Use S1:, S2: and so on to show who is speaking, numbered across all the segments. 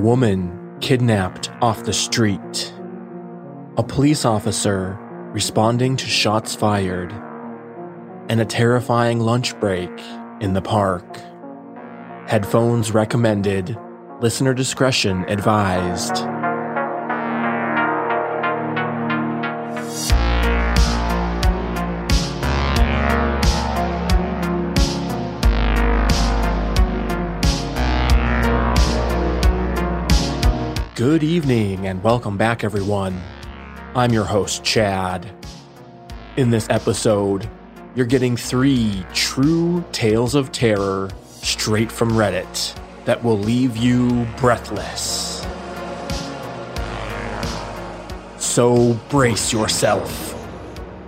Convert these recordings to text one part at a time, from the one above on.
S1: woman kidnapped off the street. A police officer responding to shots fired. And a terrifying lunch break in the park. Headphones recommended. Listener discretion advised. Good evening and welcome back, everyone. I'm your host, Chad. In this episode, you're getting three true tales of terror straight from Reddit that will leave you breathless. So brace yourself.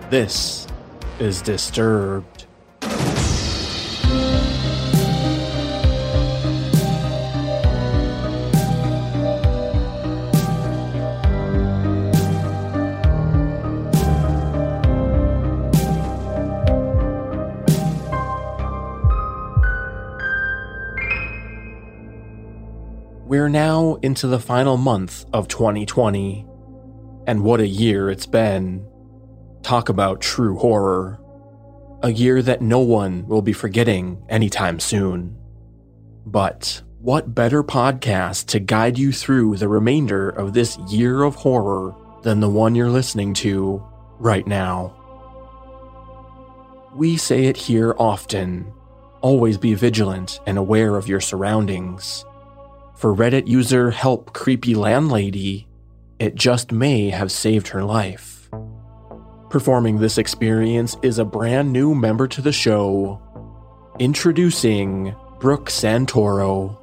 S1: This is Disturbed. We're now into the final month of 2020. And what a year it's been. Talk about true horror. A year that no one will be forgetting anytime soon. But what better podcast to guide you through the remainder of this year of horror than the one you're listening to right now? We say it here often always be vigilant and aware of your surroundings. For Reddit user Help Creepy Landlady, it just may have saved her life. Performing this experience is a brand new member to the show. Introducing Brooke Santoro.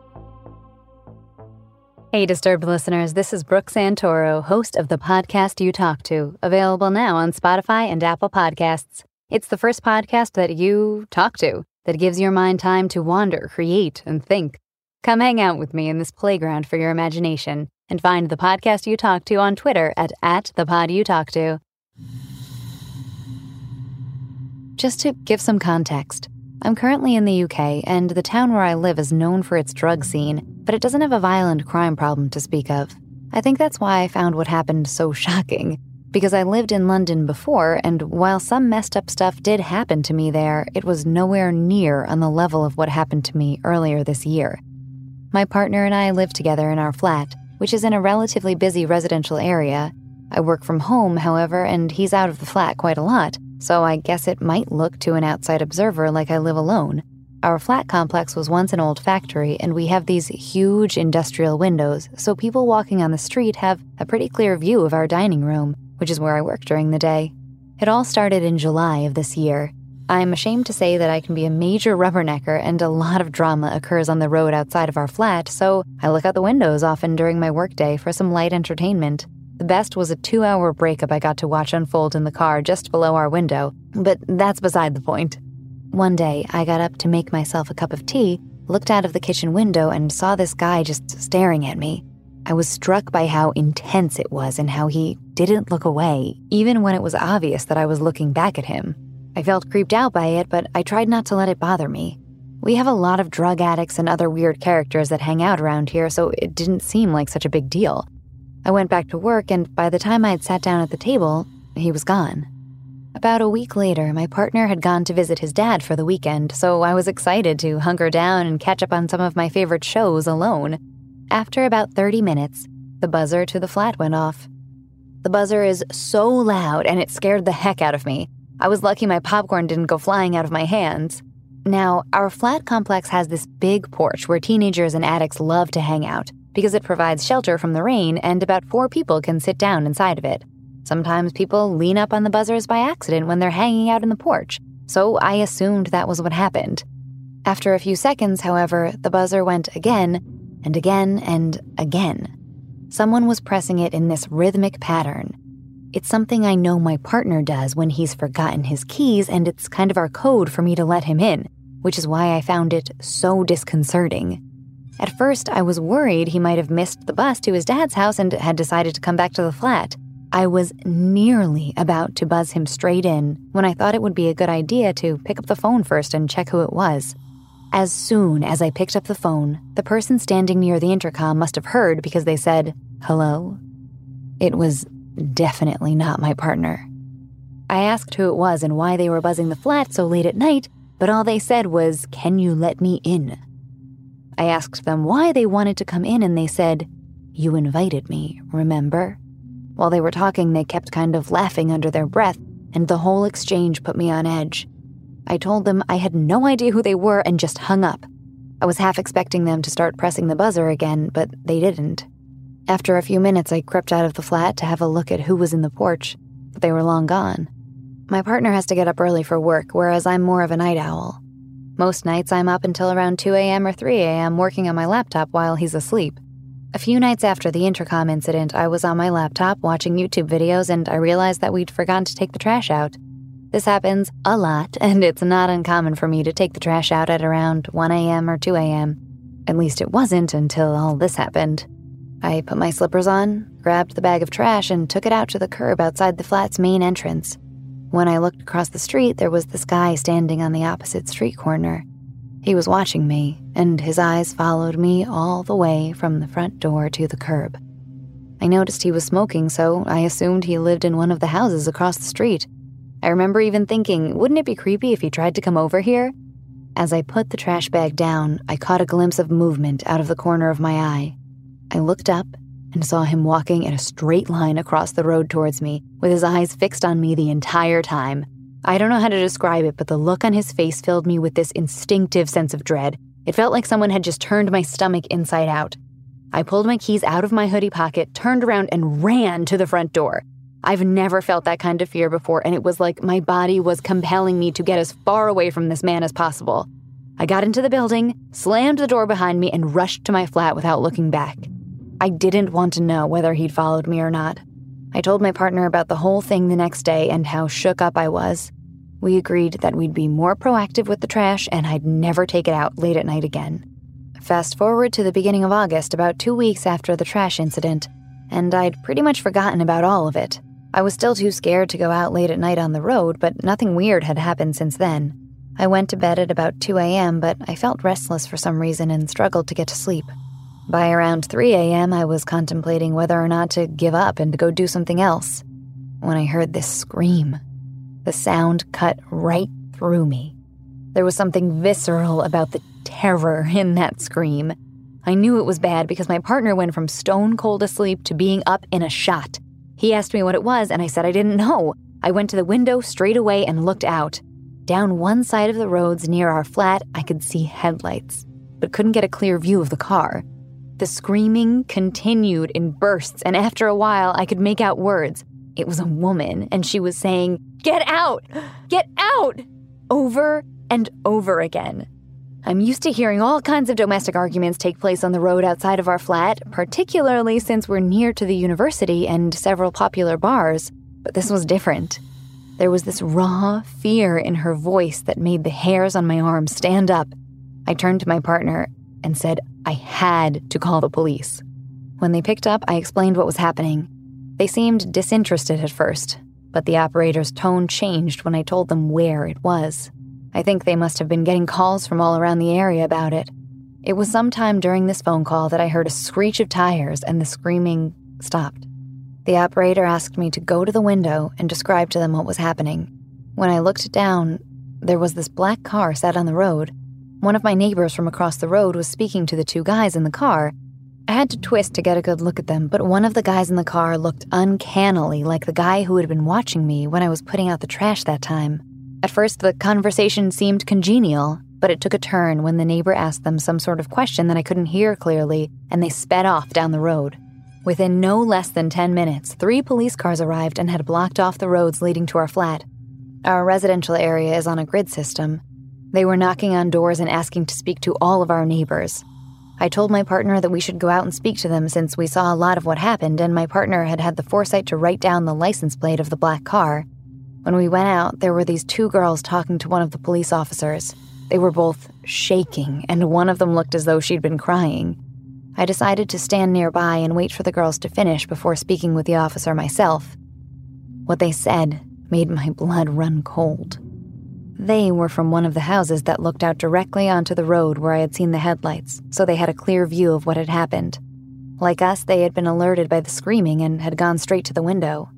S2: Hey, Disturbed listeners, this is Brooke Santoro, host of the podcast You Talk To, available now on Spotify and Apple Podcasts. It's the first podcast that you talk to that gives your mind time to wander, create, and think. Come hang out with me in this playground for your imagination and find the podcast you talk to on Twitter at, at the pod you talk to. Just to give some context, I'm currently in the UK and the town where I live is known for its drug scene, but it doesn't have a violent crime problem to speak of. I think that's why I found what happened so shocking. Because I lived in London before, and while some messed up stuff did happen to me there, it was nowhere near on the level of what happened to me earlier this year. My partner and I live together in our flat, which is in a relatively busy residential area. I work from home, however, and he's out of the flat quite a lot, so I guess it might look to an outside observer like I live alone. Our flat complex was once an old factory, and we have these huge industrial windows, so people walking on the street have a pretty clear view of our dining room, which is where I work during the day. It all started in July of this year. I'm ashamed to say that I can be a major rubbernecker and a lot of drama occurs on the road outside of our flat, so I look out the windows often during my workday for some light entertainment. The best was a two hour breakup I got to watch unfold in the car just below our window, but that's beside the point. One day, I got up to make myself a cup of tea, looked out of the kitchen window, and saw this guy just staring at me. I was struck by how intense it was and how he didn't look away, even when it was obvious that I was looking back at him. I felt creeped out by it, but I tried not to let it bother me. We have a lot of drug addicts and other weird characters that hang out around here, so it didn't seem like such a big deal. I went back to work, and by the time I had sat down at the table, he was gone. About a week later, my partner had gone to visit his dad for the weekend, so I was excited to hunker down and catch up on some of my favorite shows alone. After about 30 minutes, the buzzer to the flat went off. The buzzer is so loud, and it scared the heck out of me. I was lucky my popcorn didn't go flying out of my hands. Now, our flat complex has this big porch where teenagers and addicts love to hang out because it provides shelter from the rain and about four people can sit down inside of it. Sometimes people lean up on the buzzers by accident when they're hanging out in the porch, so I assumed that was what happened. After a few seconds, however, the buzzer went again and again and again. Someone was pressing it in this rhythmic pattern. It's something I know my partner does when he's forgotten his keys, and it's kind of our code for me to let him in, which is why I found it so disconcerting. At first, I was worried he might have missed the bus to his dad's house and had decided to come back to the flat. I was nearly about to buzz him straight in when I thought it would be a good idea to pick up the phone first and check who it was. As soon as I picked up the phone, the person standing near the intercom must have heard because they said, Hello? It was definitely not my partner. I asked who it was and why they were buzzing the flat so late at night, but all they said was, Can you let me in? I asked them why they wanted to come in, and they said, You invited me, remember? While they were talking, they kept kind of laughing under their breath, and the whole exchange put me on edge. I told them I had no idea who they were and just hung up. I was half expecting them to start pressing the buzzer again, but they didn't. After a few minutes, I crept out of the flat to have a look at who was in the porch, but they were long gone. My partner has to get up early for work, whereas I'm more of a night owl. Most nights I'm up until around 2 a.m. or 3 a.m. working on my laptop while he's asleep. A few nights after the intercom incident, I was on my laptop watching YouTube videos and I realized that we'd forgotten to take the trash out. This happens a lot, and it's not uncommon for me to take the trash out at around 1 a.m. or 2 a.m. At least it wasn't until all this happened. I put my slippers on, grabbed the bag of trash, and took it out to the curb outside the flat's main entrance. When I looked across the street, there was this guy standing on the opposite street corner. He was watching me, and his eyes followed me all the way from the front door to the curb. I noticed he was smoking, so I assumed he lived in one of the houses across the street. I remember even thinking, wouldn't it be creepy if he tried to come over here? As I put the trash bag down, I caught a glimpse of movement out of the corner of my eye. I looked up and saw him walking in a straight line across the road towards me, with his eyes fixed on me the entire time. I don't know how to describe it, but the look on his face filled me with this instinctive sense of dread. It felt like someone had just turned my stomach inside out. I pulled my keys out of my hoodie pocket, turned around, and ran to the front door. I've never felt that kind of fear before, and it was like my body was compelling me to get as far away from this man as possible. I got into the building, slammed the door behind me, and rushed to my flat without looking back. I didn't want to know whether he'd followed me or not. I told my partner about the whole thing the next day and how shook up I was. We agreed that we'd be more proactive with the trash and I'd never take it out late at night again. Fast forward to the beginning of August, about two weeks after the trash incident, and I'd pretty much forgotten about all of it. I was still too scared to go out late at night on the road, but nothing weird had happened since then. I went to bed at about 2 a.m., but I felt restless for some reason and struggled to get to sleep. By around 3 a.m., I was contemplating whether or not to give up and to go do something else when I heard this scream. The sound cut right through me. There was something visceral about the terror in that scream. I knew it was bad because my partner went from stone cold asleep to being up in a shot. He asked me what it was, and I said I didn't know. I went to the window straight away and looked out. Down one side of the roads near our flat, I could see headlights, but couldn't get a clear view of the car. The screaming continued in bursts, and after a while, I could make out words. It was a woman, and she was saying, Get out! Get out! Over and over again. I'm used to hearing all kinds of domestic arguments take place on the road outside of our flat, particularly since we're near to the university and several popular bars, but this was different. There was this raw fear in her voice that made the hairs on my arms stand up. I turned to my partner and said I had to call the police. When they picked up, I explained what was happening. They seemed disinterested at first, but the operator's tone changed when I told them where it was. I think they must have been getting calls from all around the area about it. It was sometime during this phone call that I heard a screech of tires and the screaming stopped. The operator asked me to go to the window and describe to them what was happening. When I looked down, there was this black car sat on the road. One of my neighbors from across the road was speaking to the two guys in the car. I had to twist to get a good look at them, but one of the guys in the car looked uncannily like the guy who had been watching me when I was putting out the trash that time. At first, the conversation seemed congenial, but it took a turn when the neighbor asked them some sort of question that I couldn't hear clearly, and they sped off down the road. Within no less than 10 minutes, three police cars arrived and had blocked off the roads leading to our flat. Our residential area is on a grid system. They were knocking on doors and asking to speak to all of our neighbors. I told my partner that we should go out and speak to them since we saw a lot of what happened, and my partner had had the foresight to write down the license plate of the black car. When we went out, there were these two girls talking to one of the police officers. They were both shaking, and one of them looked as though she'd been crying. I decided to stand nearby and wait for the girls to finish before speaking with the officer myself. What they said made my blood run cold. They were from one of the houses that looked out directly onto the road where I had seen the headlights, so they had a clear view of what had happened. Like us, they had been alerted by the screaming and had gone straight to the window.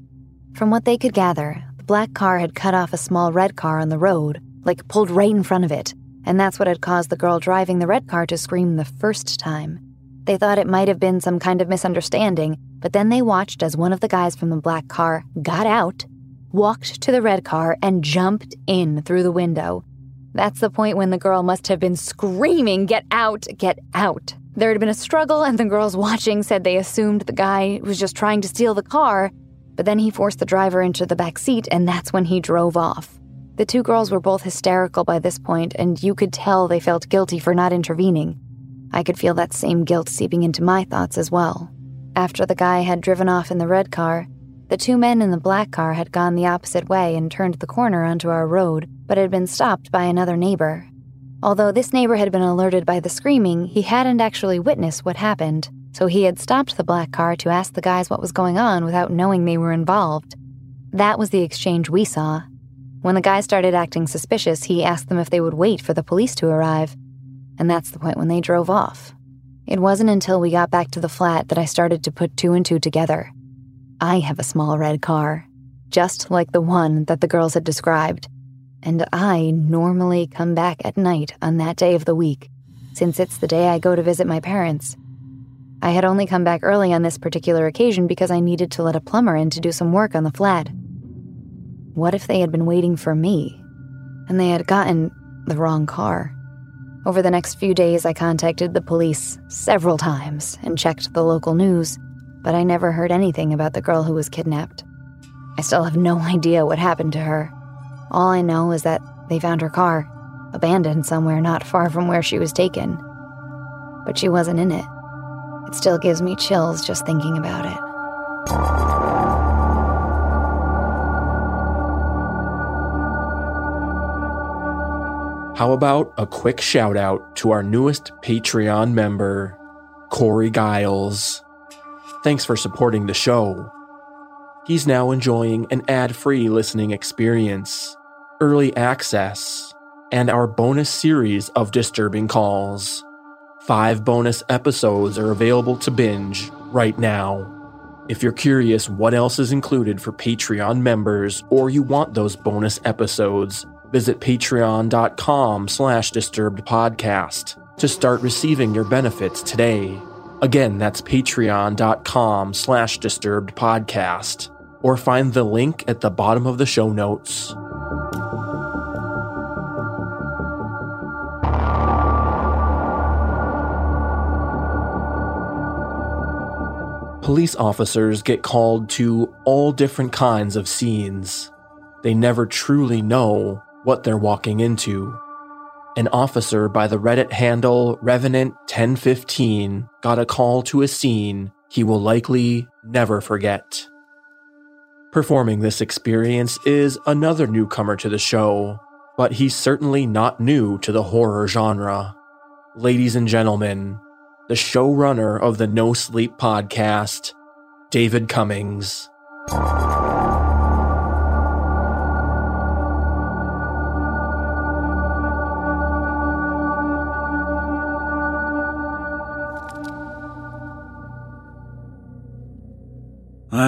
S2: From what they could gather, the black car had cut off a small red car on the road, like pulled right in front of it, and that's what had caused the girl driving the red car to scream the first time. They thought it might have been some kind of misunderstanding, but then they watched as one of the guys from the black car got out, walked to the red car, and jumped in through the window. That's the point when the girl must have been screaming, Get out, get out. There had been a struggle, and the girls watching said they assumed the guy was just trying to steal the car, but then he forced the driver into the back seat, and that's when he drove off. The two girls were both hysterical by this point, and you could tell they felt guilty for not intervening. I could feel that same guilt seeping into my thoughts as well. After the guy had driven off in the red car, the two men in the black car had gone the opposite way and turned the corner onto our road, but had been stopped by another neighbor. Although this neighbor had been alerted by the screaming, he hadn't actually witnessed what happened, so he had stopped the black car to ask the guys what was going on without knowing they were involved. That was the exchange we saw. When the guys started acting suspicious, he asked them if they would wait for the police to arrive. And that's the point when they drove off. It wasn't until we got back to the flat that I started to put two and two together. I have a small red car, just like the one that the girls had described and I normally come back at night on that day of the week, since it's the day I go to visit my parents. I had only come back early on this particular occasion because I needed to let a plumber in to do some work on the flat. What if they had been waiting for me, and they had gotten the wrong car? Over the next few days, I contacted the police several times and checked the local news, but I never heard anything about the girl who was kidnapped. I still have no idea what happened to her. All I know is that they found her car, abandoned somewhere not far from where she was taken. But she wasn't in it. It still gives me chills just thinking about it.
S1: How about a quick shout out to our newest Patreon member, Corey Giles? Thanks for supporting the show. He's now enjoying an ad free listening experience early access, and our bonus series of Disturbing Calls. Five bonus episodes are available to binge right now. If you're curious what else is included for Patreon members or you want those bonus episodes, visit patreon.com slash disturbedpodcast to start receiving your benefits today. Again, that's patreon.com slash disturbedpodcast or find the link at the bottom of the show notes. Police officers get called to all different kinds of scenes. They never truly know what they're walking into. An officer by the Reddit handle Revenant1015 got a call to a scene he will likely never forget. Performing this experience is another newcomer to the show, but he's certainly not new to the horror genre. Ladies and gentlemen, the showrunner of the No Sleep podcast, David Cummings.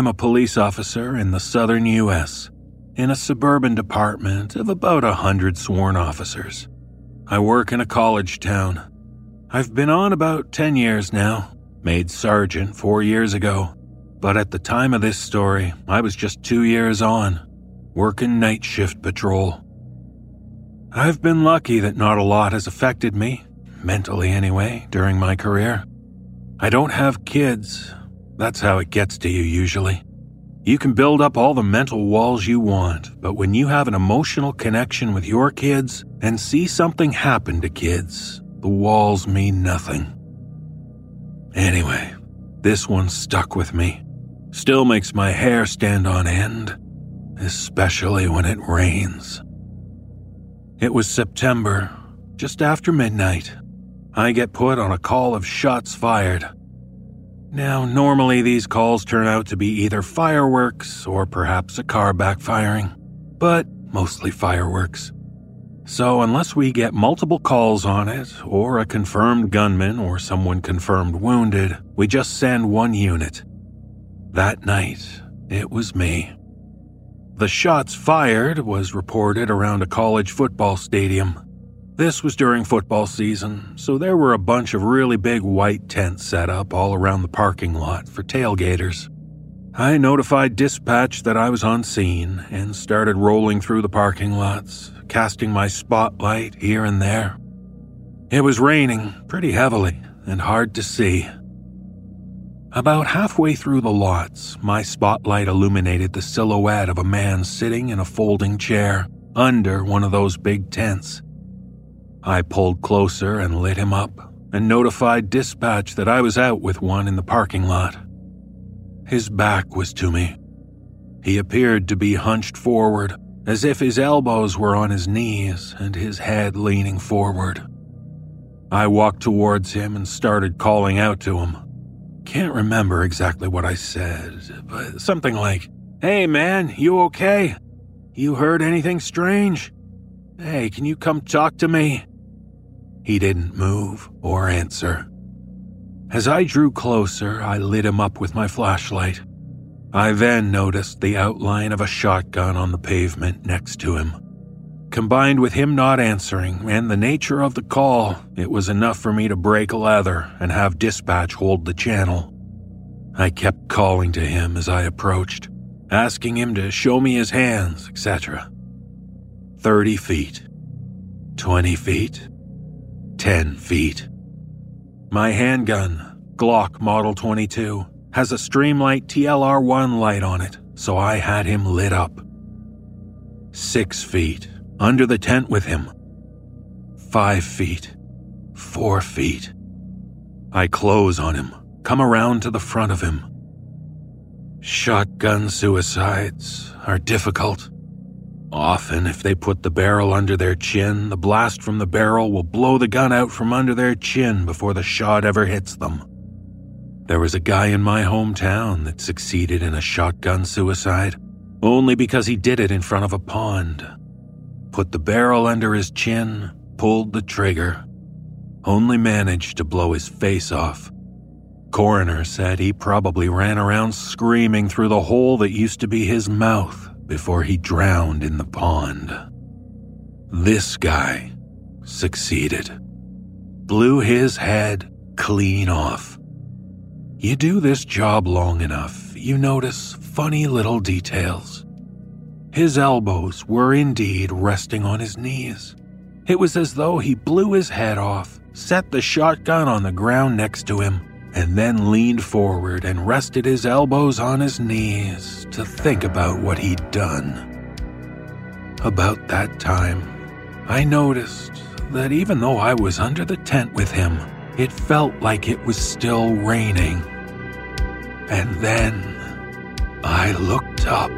S3: I'm a police officer in the southern U.S., in a suburban department of about a hundred sworn officers. I work in a college town I've been on about 10 years now, made sergeant four years ago, but at the time of this story, I was just two years on, working night shift patrol. I've been lucky that not a lot has affected me, mentally anyway, during my career. I don't have kids. That's how it gets to you usually. You can build up all the mental walls you want, but when you have an emotional connection with your kids and see something happen to kids, the walls mean nothing. Anyway, this one stuck with me. Still makes my hair stand on end, especially when it rains. It was September, just after midnight. I get put on a call of shots fired. Now, normally these calls turn out to be either fireworks or perhaps a car backfiring, but mostly fireworks. So, unless we get multiple calls on it, or a confirmed gunman or someone confirmed wounded, we just send one unit. That night, it was me. The shots fired was reported around a college football stadium. This was during football season, so there were a bunch of really big white tents set up all around the parking lot for tailgaters. I notified dispatch that I was on scene and started rolling through the parking lots, casting my spotlight here and there. It was raining pretty heavily and hard to see. About halfway through the lots, my spotlight illuminated the silhouette of a man sitting in a folding chair under one of those big tents. I pulled closer and lit him up and notified dispatch that I was out with one in the parking lot. His back was to me. He appeared to be hunched forward, as if his elbows were on his knees and his head leaning forward. I walked towards him and started calling out to him. Can't remember exactly what I said, but something like, Hey man, you okay? You heard anything strange? Hey, can you come talk to me? He didn't move or answer. As I drew closer, I lit him up with my flashlight. I then noticed the outline of a shotgun on the pavement next to him. Combined with him not answering and the nature of the call, it was enough for me to break leather and have dispatch hold the channel. I kept calling to him as I approached, asking him to show me his hands, etc. 30 feet, 20 feet, 10 feet. My handgun, Glock Model 22, has a Streamlight TLR1 light on it, so I had him lit up. Six feet, under the tent with him. Five feet, four feet. I close on him, come around to the front of him. Shotgun suicides are difficult. Often, if they put the barrel under their chin, the blast from the barrel will blow the gun out from under their chin before the shot ever hits them. There was a guy in my hometown that succeeded in a shotgun suicide, only because he did it in front of a pond. Put the barrel under his chin, pulled the trigger, only managed to blow his face off. Coroner said he probably ran around screaming through the hole that used to be his mouth before he drowned in the pond. This guy succeeded. Blew his head clean off. You do this job long enough, you notice funny little details. His elbows were indeed resting on his knees. It was as though he blew his head off, set the shotgun on the ground next to him, and then leaned forward and rested his elbows on his knees to think about what he'd done. About that time, I noticed that even though I was under the tent with him, it felt like it was still raining. And then I looked up.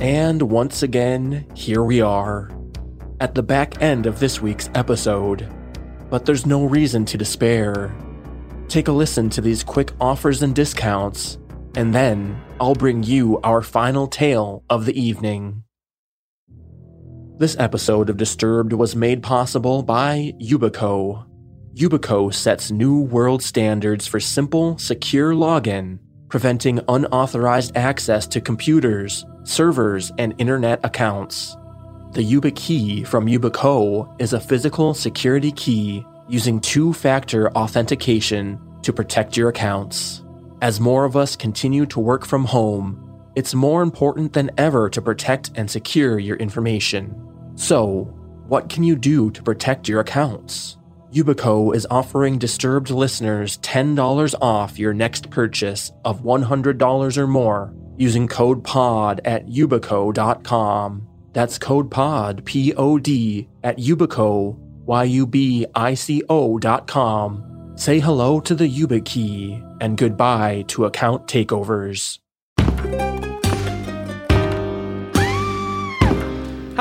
S1: And once again, here we are, at the back end of this week's episode. But there's no reason to despair. Take a listen to these quick offers and discounts, and then I'll bring you our final tale of the evening. This episode of Disturbed was made possible by Yubico. Yubico sets new world standards for simple, secure login, preventing unauthorized access to computers, servers, and internet accounts. The YubiKey from Yubico is a physical security key using two factor authentication to protect your accounts. As more of us continue to work from home, it's more important than ever to protect and secure your information. So, what can you do to protect your accounts? Yubico is offering Disturbed listeners $10 off your next purchase of $100 or more using code POD at yubico.com. That's code POD, P O D, at yubico, Y U B I C O.com. Say hello to the YubiKey and goodbye to account takeovers.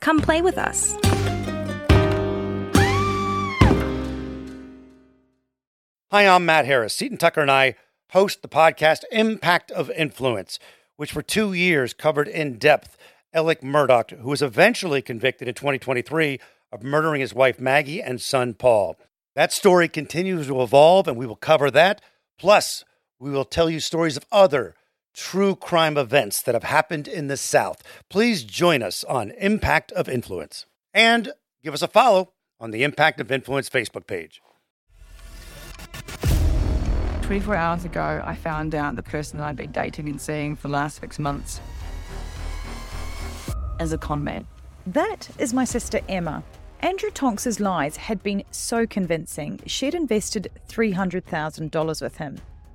S4: Come play with us.
S5: Hi, I'm Matt Harris. Seton Tucker and I host the podcast Impact of Influence, which for two years covered in depth Alec Murdaugh, who was eventually convicted in 2023 of murdering his wife Maggie and son Paul. That story continues to evolve, and we will cover that. Plus, we will tell you stories of other true crime events that have happened in the South. Please join us on Impact of Influence and give us a follow on the Impact of Influence Facebook page.
S6: 24 hours ago, I found out the person that I'd been dating and seeing for the last six months as a con man.
S7: That is my sister Emma. Andrew Tonks's lies had been so convincing, she'd invested $300,000 with him.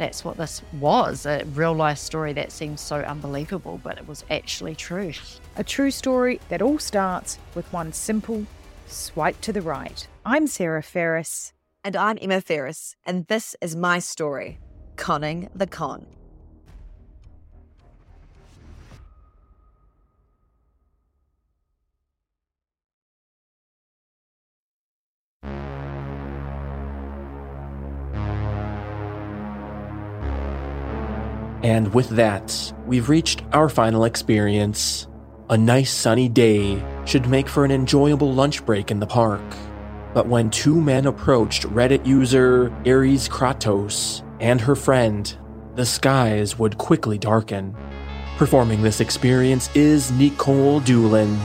S8: That's what this was a real life story that seems so unbelievable, but it was actually true.
S7: a true story that all starts with one simple swipe to the right. I'm Sarah Ferris.
S9: And I'm Emma Ferris, and this is my story Conning the Con.
S1: And with that, we've reached our final experience. A nice sunny day should make for an enjoyable lunch break in the park. But when two men approached Reddit user Ares Kratos and her friend, the skies would quickly darken. Performing this experience is Nikolle Doolin.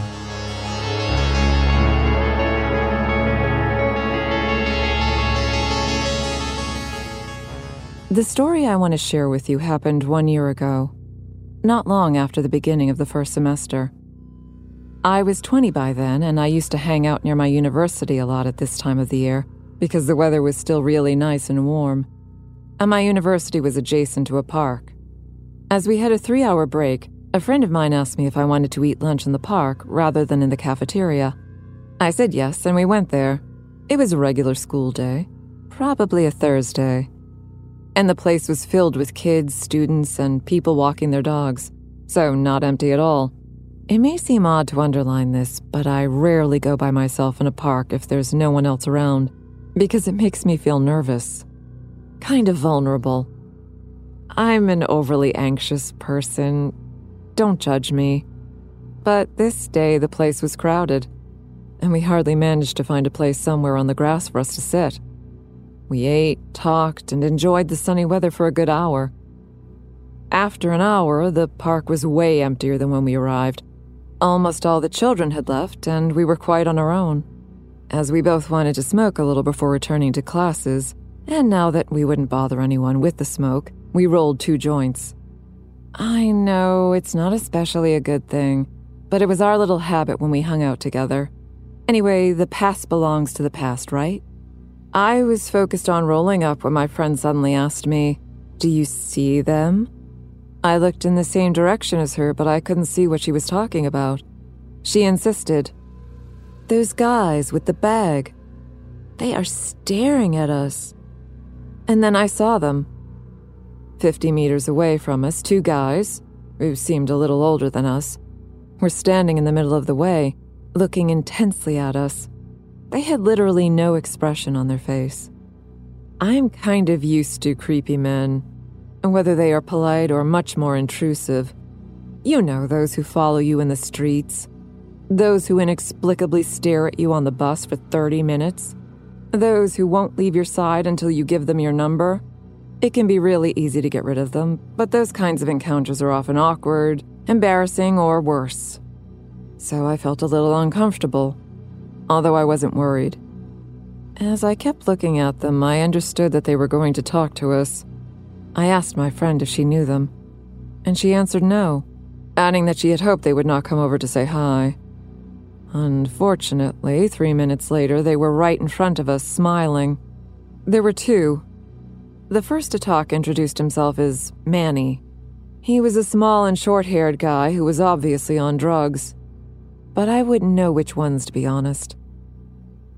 S10: The story I want to share with you happened one year ago, not long after the beginning of the first semester. I was 20 by then, and I used to hang out near my university a lot at this time of the year because the weather was still really nice and warm. And my university was adjacent to a park. As we had a three hour break, a friend of mine asked me if I wanted to eat lunch in the park rather than in the cafeteria. I said yes, and we went there. It was a regular school day, probably a Thursday and the place was filled with kids, students, and people walking their dogs, so not empty at all. It may seem odd to underline this, but I rarely go by myself in a park if there's no one else around, because it makes me feel nervous. Kind of vulnerable. I'm an overly anxious person. Don't judge me. But this day the place was crowded, and we hardly managed to find a place somewhere on the grass for us to sit. We ate, talked, and enjoyed the sunny weather for a good hour. After an hour, the park was way emptier than when we arrived. Almost all the children had left, and we were quite on our own. As we both wanted to smoke a little before returning to classes, and now that we wouldn't bother anyone with the smoke, we rolled two joints. I know it's not especially a good thing, but it was our little habit when we hung out together. Anyway, the past belongs to the past, right? I was focused on rolling up when my friend suddenly asked me, Do you see them? I looked in the same direction as her, but I couldn't see what she was talking about. She insisted, Those guys with the bag. They are staring at us. And then I saw them. Fifty meters away from us, two guys, who seemed a little older than us, were standing in the middle of the way, looking intensely at us. They had literally no expression on their face. I'm kind of used to creepy men, and whether they are polite or much more intrusive. You know, those who follow you in the streets, those who inexplicably stare at you on the bus for 30 minutes, those who won't leave your side until you give them your number. It can be really easy to get rid of them, but those kinds of encounters are often awkward, embarrassing, or worse. So I felt a little uncomfortable, although I wasn't worried. As I kept looking at them, I understood that they were going to talk to us. I asked my friend if she knew them, and she answered no, adding that she had hoped they would not come over to say hi. Unfortunately, three minutes later, they were right in front of us, smiling. There were two. The first to talk introduced himself as Manny. He was a small and short haired guy who was obviously on drugs. But I wouldn't know which ones, to be honest.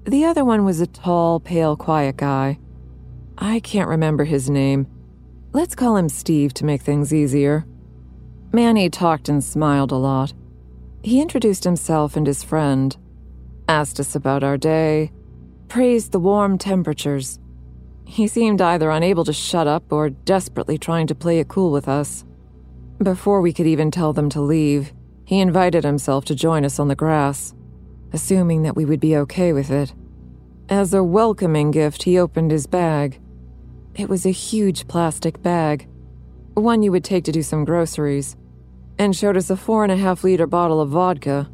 S10: The other one was a tall, pale, quiet guy. I can't remember his name. Let's call him Steve to make things easier. Manny talked and smiled a lot. He introduced himself and his friend, asked us about our day, praised the warm temperatures. He seemed either unable to shut up or desperately trying to play it cool with us. Before we could even tell them to leave, he invited himself to join us on the grass assuming that we would be okay with it. As a welcoming gift, he opened his bag. It was a huge plastic bag, one you would take to do some groceries, and showed us a four and a half liter bottle of vodka.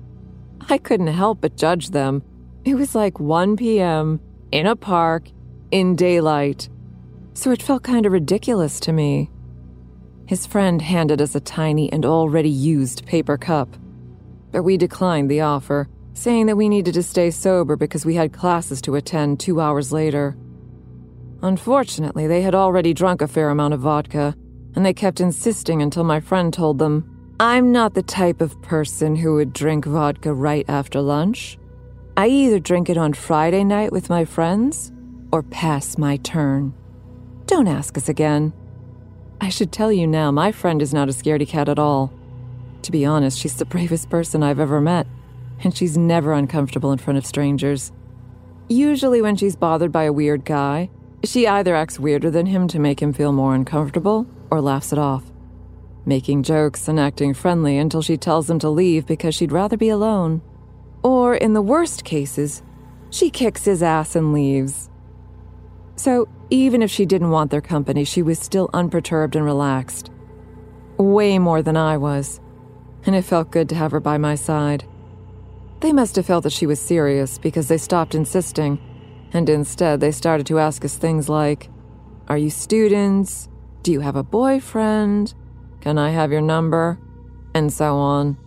S10: I couldn't help but judge them. It was like 1 p.m., in a park, in daylight, so it felt kind of ridiculous to me. His friend handed us a tiny and already used paper cup, but we declined the offer saying that we needed to stay sober because we had classes to attend two hours later. Unfortunately, they had already drunk a fair amount of vodka, and they kept insisting until my friend told them, I'm not the type of person who would drink vodka right after lunch. I either drink it on Friday night with my friends or pass my turn. Don't ask us again. I should tell you now, my friend is not a scaredy cat at all. To be honest, she's the bravest person I've ever met and she's never uncomfortable in front of strangers. Usually, when she's bothered by a weird guy, she either acts weirder than him to make him feel more uncomfortable or laughs it off, making jokes and acting friendly until she tells him to leave because she'd rather be alone. Or, in the worst cases, she kicks his ass and leaves. So, even if she didn't want their company, she was still unperturbed and relaxed. Way more than I was, and it felt good to have her by my side. They must have felt that she was serious because they stopped insisting, and instead they started to ask us things like Are you students? Do you have a boyfriend? Can I have your number? And so on.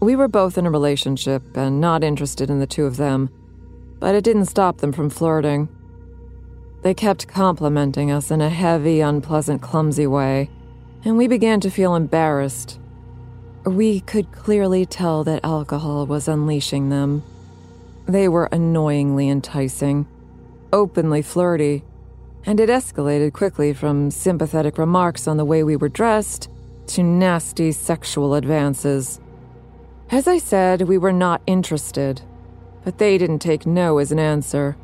S10: We were both in a relationship and not interested in the two of them, but it didn't stop them from flirting. They kept complimenting us in a heavy, unpleasant, clumsy way, and we began to feel embarrassed we could clearly tell that alcohol was unleashing them. They were annoyingly enticing, openly flirty, and it escalated quickly from sympathetic remarks on the way we were dressed to nasty sexual advances. As I said, we were not interested, but they didn't take no as an answer.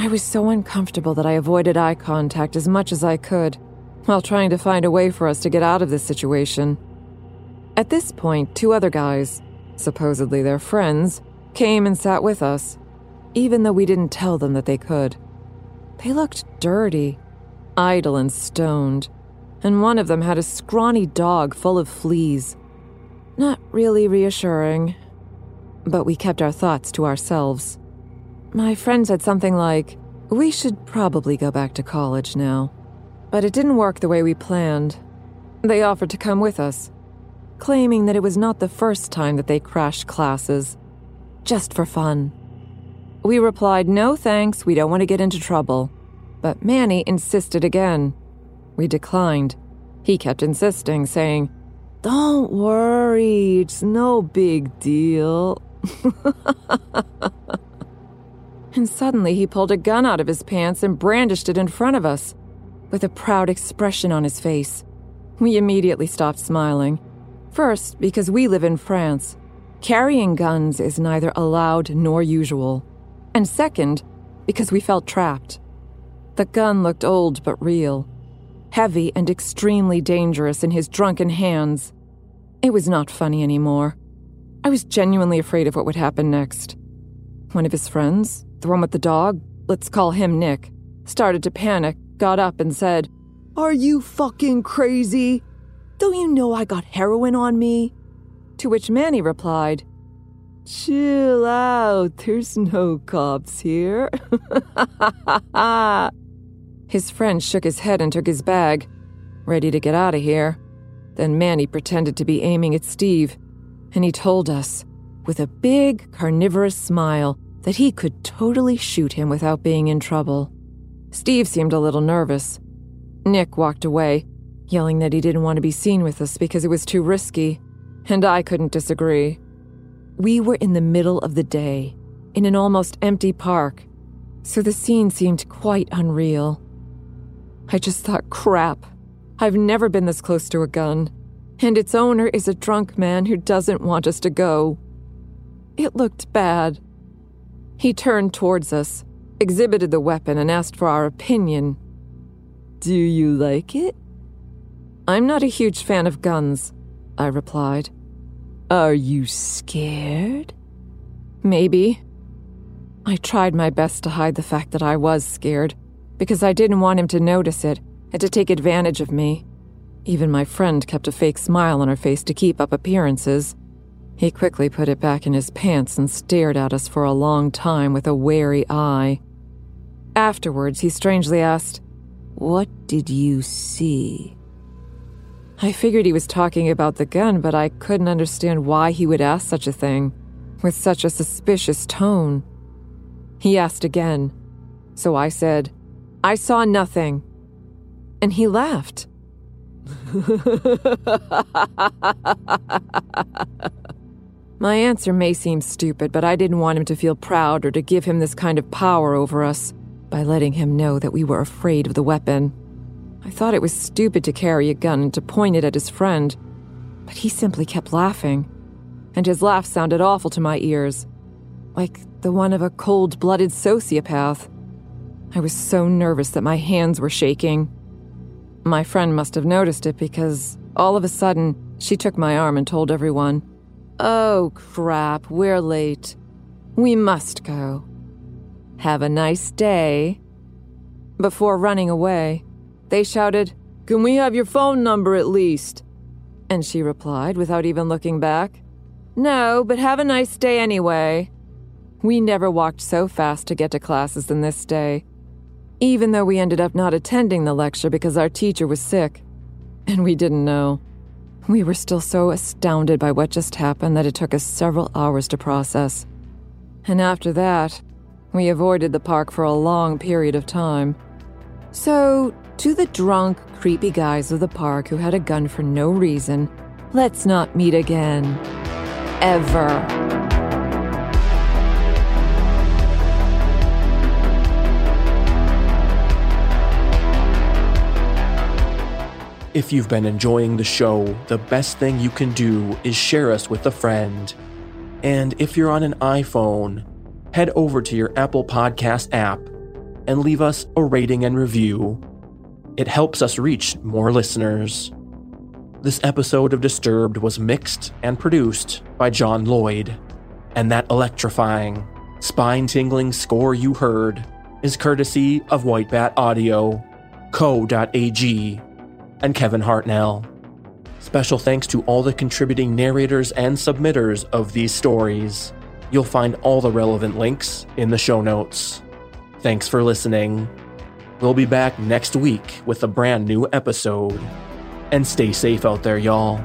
S10: I was so uncomfortable that I avoided eye contact as much as I could, while trying to find a way for us to get out of this situation. At this point, two other guys, supposedly their friends, came and sat with us, even though we didn't tell them that they could. They looked dirty, idle, and stoned, and one of them had a scrawny dog full of fleas. Not really reassuring, but we kept our thoughts to ourselves. My friend said something like, We should probably go back to college now. But it didn't work the way we planned. They offered to come with us claiming that it was not the first time that they crashed classes, just for fun. We replied, no thanks, we don't want to get into trouble. But Manny insisted again. We declined. He kept insisting, saying, Don't worry, it's no big deal. and suddenly he pulled a gun out of his pants and brandished it in front of us, with a proud expression on his face. We immediately stopped smiling First, because we live in France, Carrying guns is neither allowed nor usual. And second, because we felt trapped. The gun looked old but real, heavy and extremely dangerous in his drunken hands. It was not funny anymore. I was genuinely afraid of what would happen next. One of his friends, the one with the dog, let's call him Nick, started to panic, got up, and said, Are you fucking crazy? Don't you know I got heroin on me? To which Manny replied, Chill out, there's no cops here. his friend shook his head and took his bag, ready to get out of here. Then Manny pretended to be aiming at Steve, and he told us, with a big carnivorous smile, that he could totally shoot him without being in trouble. Steve seemed a little nervous. Nick walked away, yelling that he didn't want to be seen with us because it was too risky, and I couldn't disagree. We were in the middle of the day, in an almost empty park, so the scene seemed quite unreal. I just thought, crap, I've never been this close to a gun, and its owner is a drunk man who doesn't want us to go. It looked bad. He turned towards us, exhibited the weapon, and asked for our opinion. Do you like it? I'm not a huge fan of guns, I replied. Are you scared? Maybe. I tried my best to hide the fact that I was scared, because I didn't want him to notice it and to take advantage of me. Even my friend kept a fake smile on her face to keep up appearances. He quickly put it back in his pants and stared at us for a long time with a wary eye. Afterwards, he strangely asked, What did you see? I figured he was talking about the gun, but I couldn't understand why he would ask such a thing, with such a suspicious tone. He asked again, so I said, I saw nothing. And he laughed. My answer may seem stupid, but I didn't want him to feel proud or to give him this kind of power over us by letting him know that we were afraid of the weapon. I thought it was stupid to carry a gun and to point it at his friend, but he simply kept laughing, and his laugh sounded awful to my ears, like the one of a cold blooded sociopath. I was so nervous that my hands were shaking. My friend must have noticed it because all of a sudden she took my arm and told everyone, Oh crap, we're late. We must go. Have a nice day. Before running away, they shouted, Can we have your phone number at least? And she replied, without even looking back, No, but have a nice day anyway. We never walked so fast to get to classes than this day, even though we ended up not attending the lecture because our teacher was sick. And we didn't know. We were still so astounded by what just happened that it took us several hours to process. And after that, we avoided the park for a long period of time. So, to the drunk, creepy guys of the park who had a gun for no reason, let's not meet again. Ever.
S1: If you've been enjoying the show, the best thing you can do is share us with a friend. And if you're on an iPhone, head over to your Apple Podcast app and leave us a rating and review. It helps us reach more listeners. This episode of Disturbed was mixed and produced by John Lloyd, and that electrifying, spine tingling score you heard is courtesy of White Bat Audio, Co.ag, and Kevin Hartnell. Special thanks to all the contributing narrators and submitters of these stories. You'll find all the relevant links in the show notes. Thanks for listening. We'll be back next week with a brand new episode. And stay safe out there, y'all.